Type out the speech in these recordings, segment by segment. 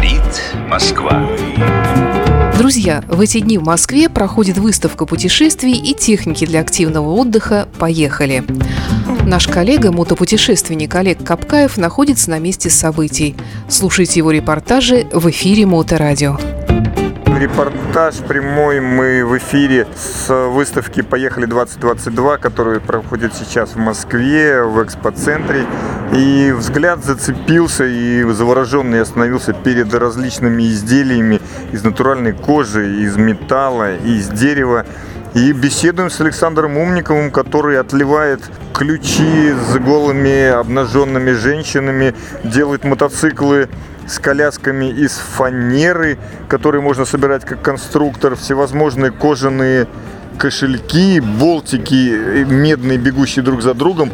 Говорит Москва. Друзья, в эти дни в Москве проходит выставка путешествий и техники для активного отдыха «Поехали». Наш коллега, мотопутешественник Олег Капкаев, находится на месте событий. Слушайте его репортажи в эфире Моторадио репортаж прямой. Мы в эфире с выставки «Поехали 2022», которая проходит сейчас в Москве, в экспоцентре. И взгляд зацепился и завороженный остановился перед различными изделиями из натуральной кожи, из металла, из дерева. И беседуем с Александром Умниковым, который отливает ключи с голыми обнаженными женщинами, делает мотоциклы с колясками из фанеры, которые можно собирать как конструктор, всевозможные кожаные кошельки, болтики медные, бегущие друг за другом.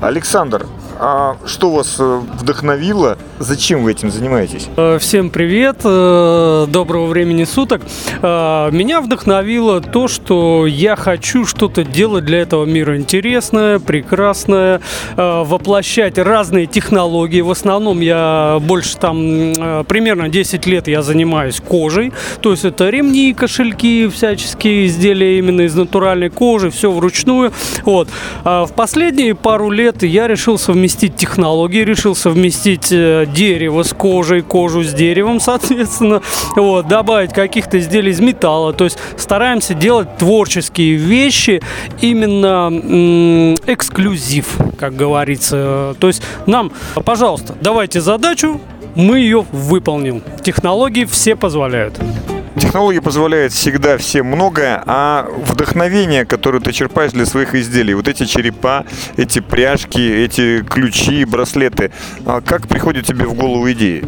Александр, а что вас э, вдохновило? Зачем вы этим занимаетесь? Э, всем привет, э, доброго времени суток. Меня вдохновило то, что я хочу что-то делать для этого мира интересное, прекрасное, воплощать разные технологии. В основном я больше там, примерно 10 лет я занимаюсь кожей, то есть это ремни, кошельки, всяческие изделия именно из натуральной кожи, все вручную. Вот. А в последние пару лет я решил совместить совместить технологии, решил совместить э, дерево с кожей, кожу с деревом, соответственно, вот, добавить каких-то изделий из металла. То есть стараемся делать творческие вещи, именно м- эксклюзив, как говорится. То есть нам, пожалуйста, давайте задачу, мы ее выполним. Технологии все позволяют. Технологии позволяют всегда всем многое, а вдохновение, которое ты черпаешь для своих изделий, вот эти черепа, эти пряжки, эти ключи, браслеты, а как приходят тебе в голову идеи?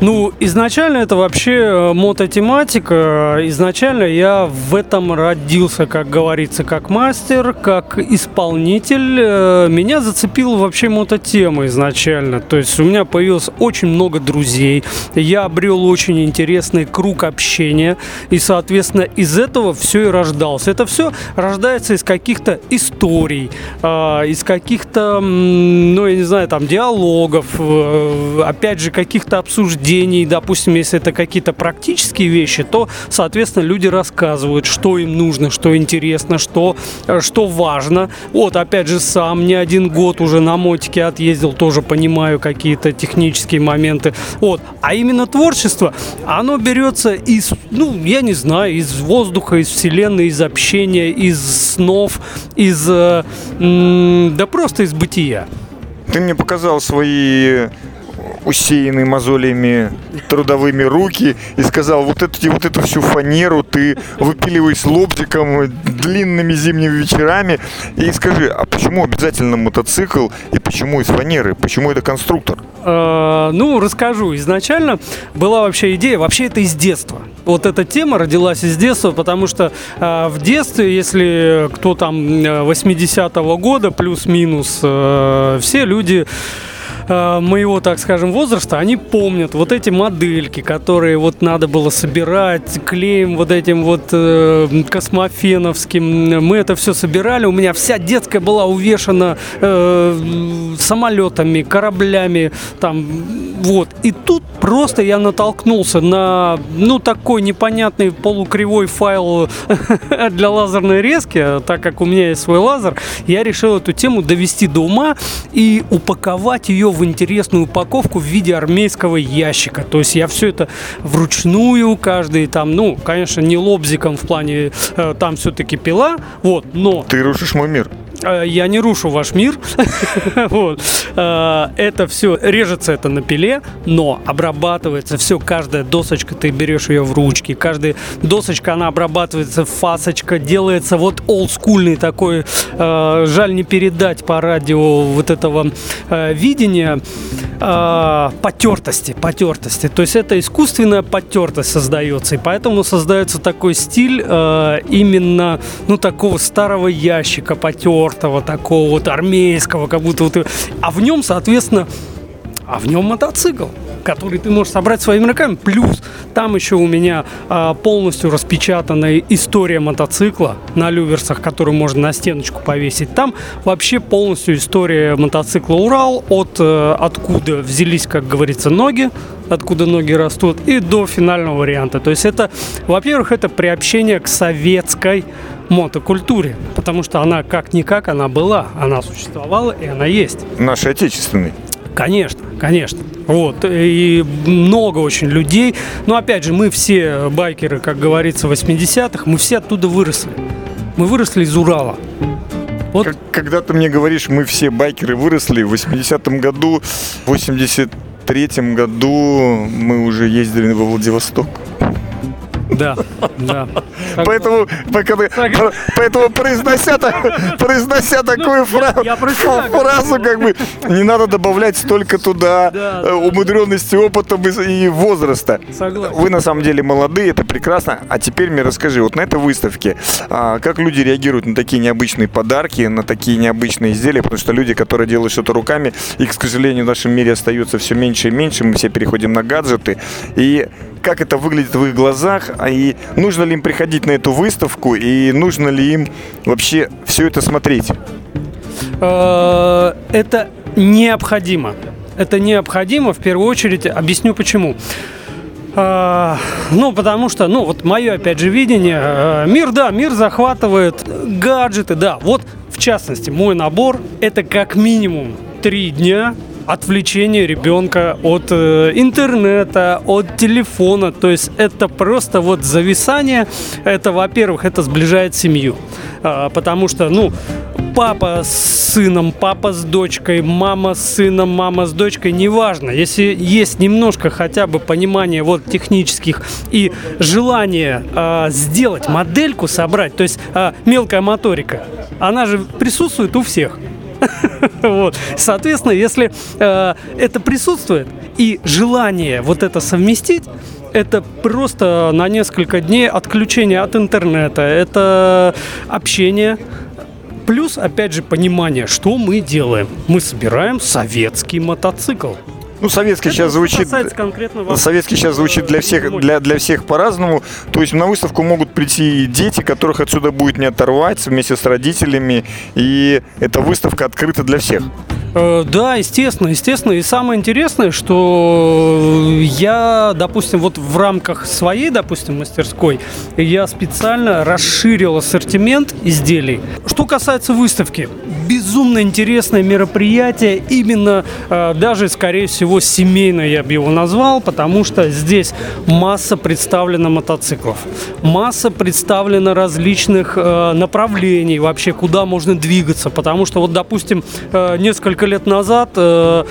Ну, изначально это вообще э, мототематика. Изначально я в этом родился, как говорится, как мастер, как исполнитель. Э, меня зацепила вообще мототема изначально. То есть у меня появилось очень много друзей. Я обрел очень интересный круг общения. И, соответственно, из этого все и рождался. Это все рождается из каких-то историй, а, из каких-то, ну, я не знаю, там, диалогов, э, опять же, каких-то обсуждений обсуждений, допустим, если это какие-то практические вещи, то, соответственно, люди рассказывают, что им нужно, что интересно, что, э, что важно. Вот, опять же, сам не один год уже на мотике отъездил, тоже понимаю какие-то технические моменты. Вот. А именно творчество, оно берется из, ну, я не знаю, из воздуха, из вселенной, из общения, из снов, из, э, да просто из бытия. Ты мне показал свои усеянные мозолями трудовыми руки и сказал, вот эту, вот эту всю фанеру ты выпиливаешь лобзиком длинными зимними вечерами. И скажи, а почему обязательно мотоцикл и почему из фанеры? Почему это конструктор? Э, ну, расскажу. Изначально была вообще идея, вообще это из детства. Вот эта тема родилась из детства, потому что э, в детстве, если кто там 80-го э, года плюс-минус, все люди Э, моего, так скажем, возраста, они помнят вот эти модельки, которые вот надо было собирать клеем вот этим вот э, космофеновским. Мы это все собирали. У меня вся детская была увешана э, самолетами, кораблями, там, вот. И тут просто я натолкнулся на, ну, такой непонятный полукривой файл для лазерной резки, так как у меня есть свой лазер, я решил эту тему довести до ума и упаковать ее в интересную упаковку в виде армейского ящика. То есть я все это вручную, каждый там, ну, конечно, не лобзиком в плане, э, там все-таки пила, вот, но... Ты рушишь мой мир. Э, я не рушу ваш мир. вот. Э, это все режется это на пиле, но обрабатывается все, каждая досочка, ты берешь ее в ручки, каждая досочка, она обрабатывается, фасочка, делается вот олдскульный такой, э, жаль не передать по радио вот этого видения, потертости, потертости. То есть это искусственная потертость создается, и поэтому создается такой стиль именно, ну, такого старого ящика потертого, потертого, такого вот армейского, как будто вот... А в нем, соответственно, а в нем мотоцикл. который ты можешь собрать своими руками. Плюс там еще у меня а, полностью распечатанная история мотоцикла на люверсах, которую можно на стеночку повесить. Там вообще полностью история мотоцикла Урал от э, откуда взялись, как говорится, ноги, откуда ноги растут, и до финального варианта. То есть это, во-первых, это приобщение к советской мотокультуре, потому что она как-никак, она была, она существовала и она есть. Наши отечественные. Конечно, конечно. Вот. И много очень людей. Но опять же, мы все байкеры, как говорится, 80-х, мы все оттуда выросли. Мы выросли из Урала. Вот. Как, когда ты мне говоришь, мы все байкеры выросли, в 80-м году, в 83-м году мы уже ездили во Владивосток. Да, да. Поэтому, поэтому произнося, произнося ну, такую фразу, как бы не надо добавлять столько туда э, умудренности опытом и возраста. Вы на самом деле молодые, это прекрасно. А теперь мне расскажи, вот на этой выставке, а, как люди реагируют на такие необычные подарки, на такие необычные изделия, потому что люди, которые делают что-то руками, их, к сожалению, в нашем мире остается все меньше и меньше, мы все переходим на гаджеты. И как это выглядит в их глазах, а и нужно ли им приходить на эту выставку, и нужно ли им вообще все это смотреть? Э, это необходимо. Это необходимо, в первую очередь, объясню почему. Э, ну, потому что, ну, вот мое, опять же, видение, э, мир, да, мир захватывает гаджеты, да, вот, в частности, мой набор, это как минимум три дня отвлечение ребенка от э, интернета, от телефона. То есть это просто вот зависание. Это, во-первых, это сближает семью. А, потому что, ну, папа с сыном, папа с дочкой, мама с сыном, мама с дочкой, неважно. Если есть немножко хотя бы понимания вот технических и желание э, сделать модельку, собрать, то есть э, мелкая моторика, она же присутствует у всех. вот. Соответственно, если э, это присутствует и желание вот это совместить, это просто на несколько дней отключение от интернета, это общение, плюс, опять же, понимание, что мы делаем. Мы собираем советский мотоцикл. Ну, советский сейчас звучит. Советский сейчас звучит для всех, для, для всех по-разному. То есть на выставку могут прийти дети, которых отсюда будет не оторвать вместе с родителями. И эта выставка открыта для всех. Э, да, естественно, естественно. И самое интересное, что я, допустим, вот в рамках своей, допустим, мастерской, я специально расширил ассортимент изделий. Что касается выставки, безумно интересное мероприятие, именно э, даже, скорее всего, семейное я бы его назвал, потому что здесь масса представлена мотоциклов, масса представлена различных э, направлений вообще, куда можно двигаться, потому что вот, допустим, э, несколько лет назад э,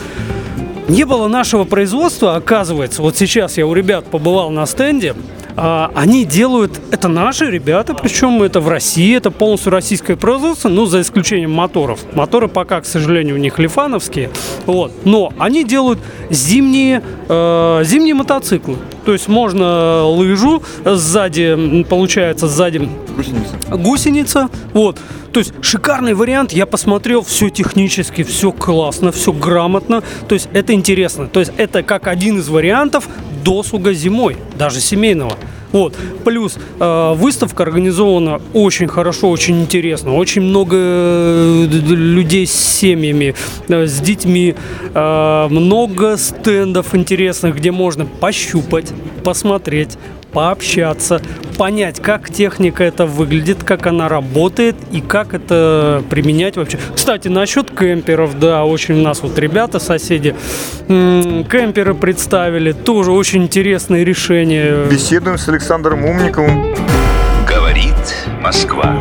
не было нашего производства, оказывается. Вот сейчас я у ребят побывал на стенде, они делают, это наши ребята, причем это в России, это полностью российское производство, ну, за исключением моторов. Моторы пока, к сожалению, у них лифановские, вот. Но они делают зимние, э, зимние мотоциклы. То есть можно лыжу сзади, получается, сзади гусеница. гусеница вот. То есть шикарный вариант, я посмотрел, все технически, все классно, все грамотно. То есть это интересно. То есть это как один из вариантов досуга зимой, даже семейного. Вот. Плюс э, выставка организована очень хорошо, очень интересно. Очень много э, людей с семьями, э, с детьми. Э, много стендов интересных, где можно пощупать, посмотреть, пообщаться, понять, как техника это выглядит, как она работает и как это применять вообще. Кстати, насчет кемперов, да, очень у нас вот ребята, соседи, кемперы представили, тоже очень интересное решение. Беседуем с Александром Умниковым. Говорит Москва.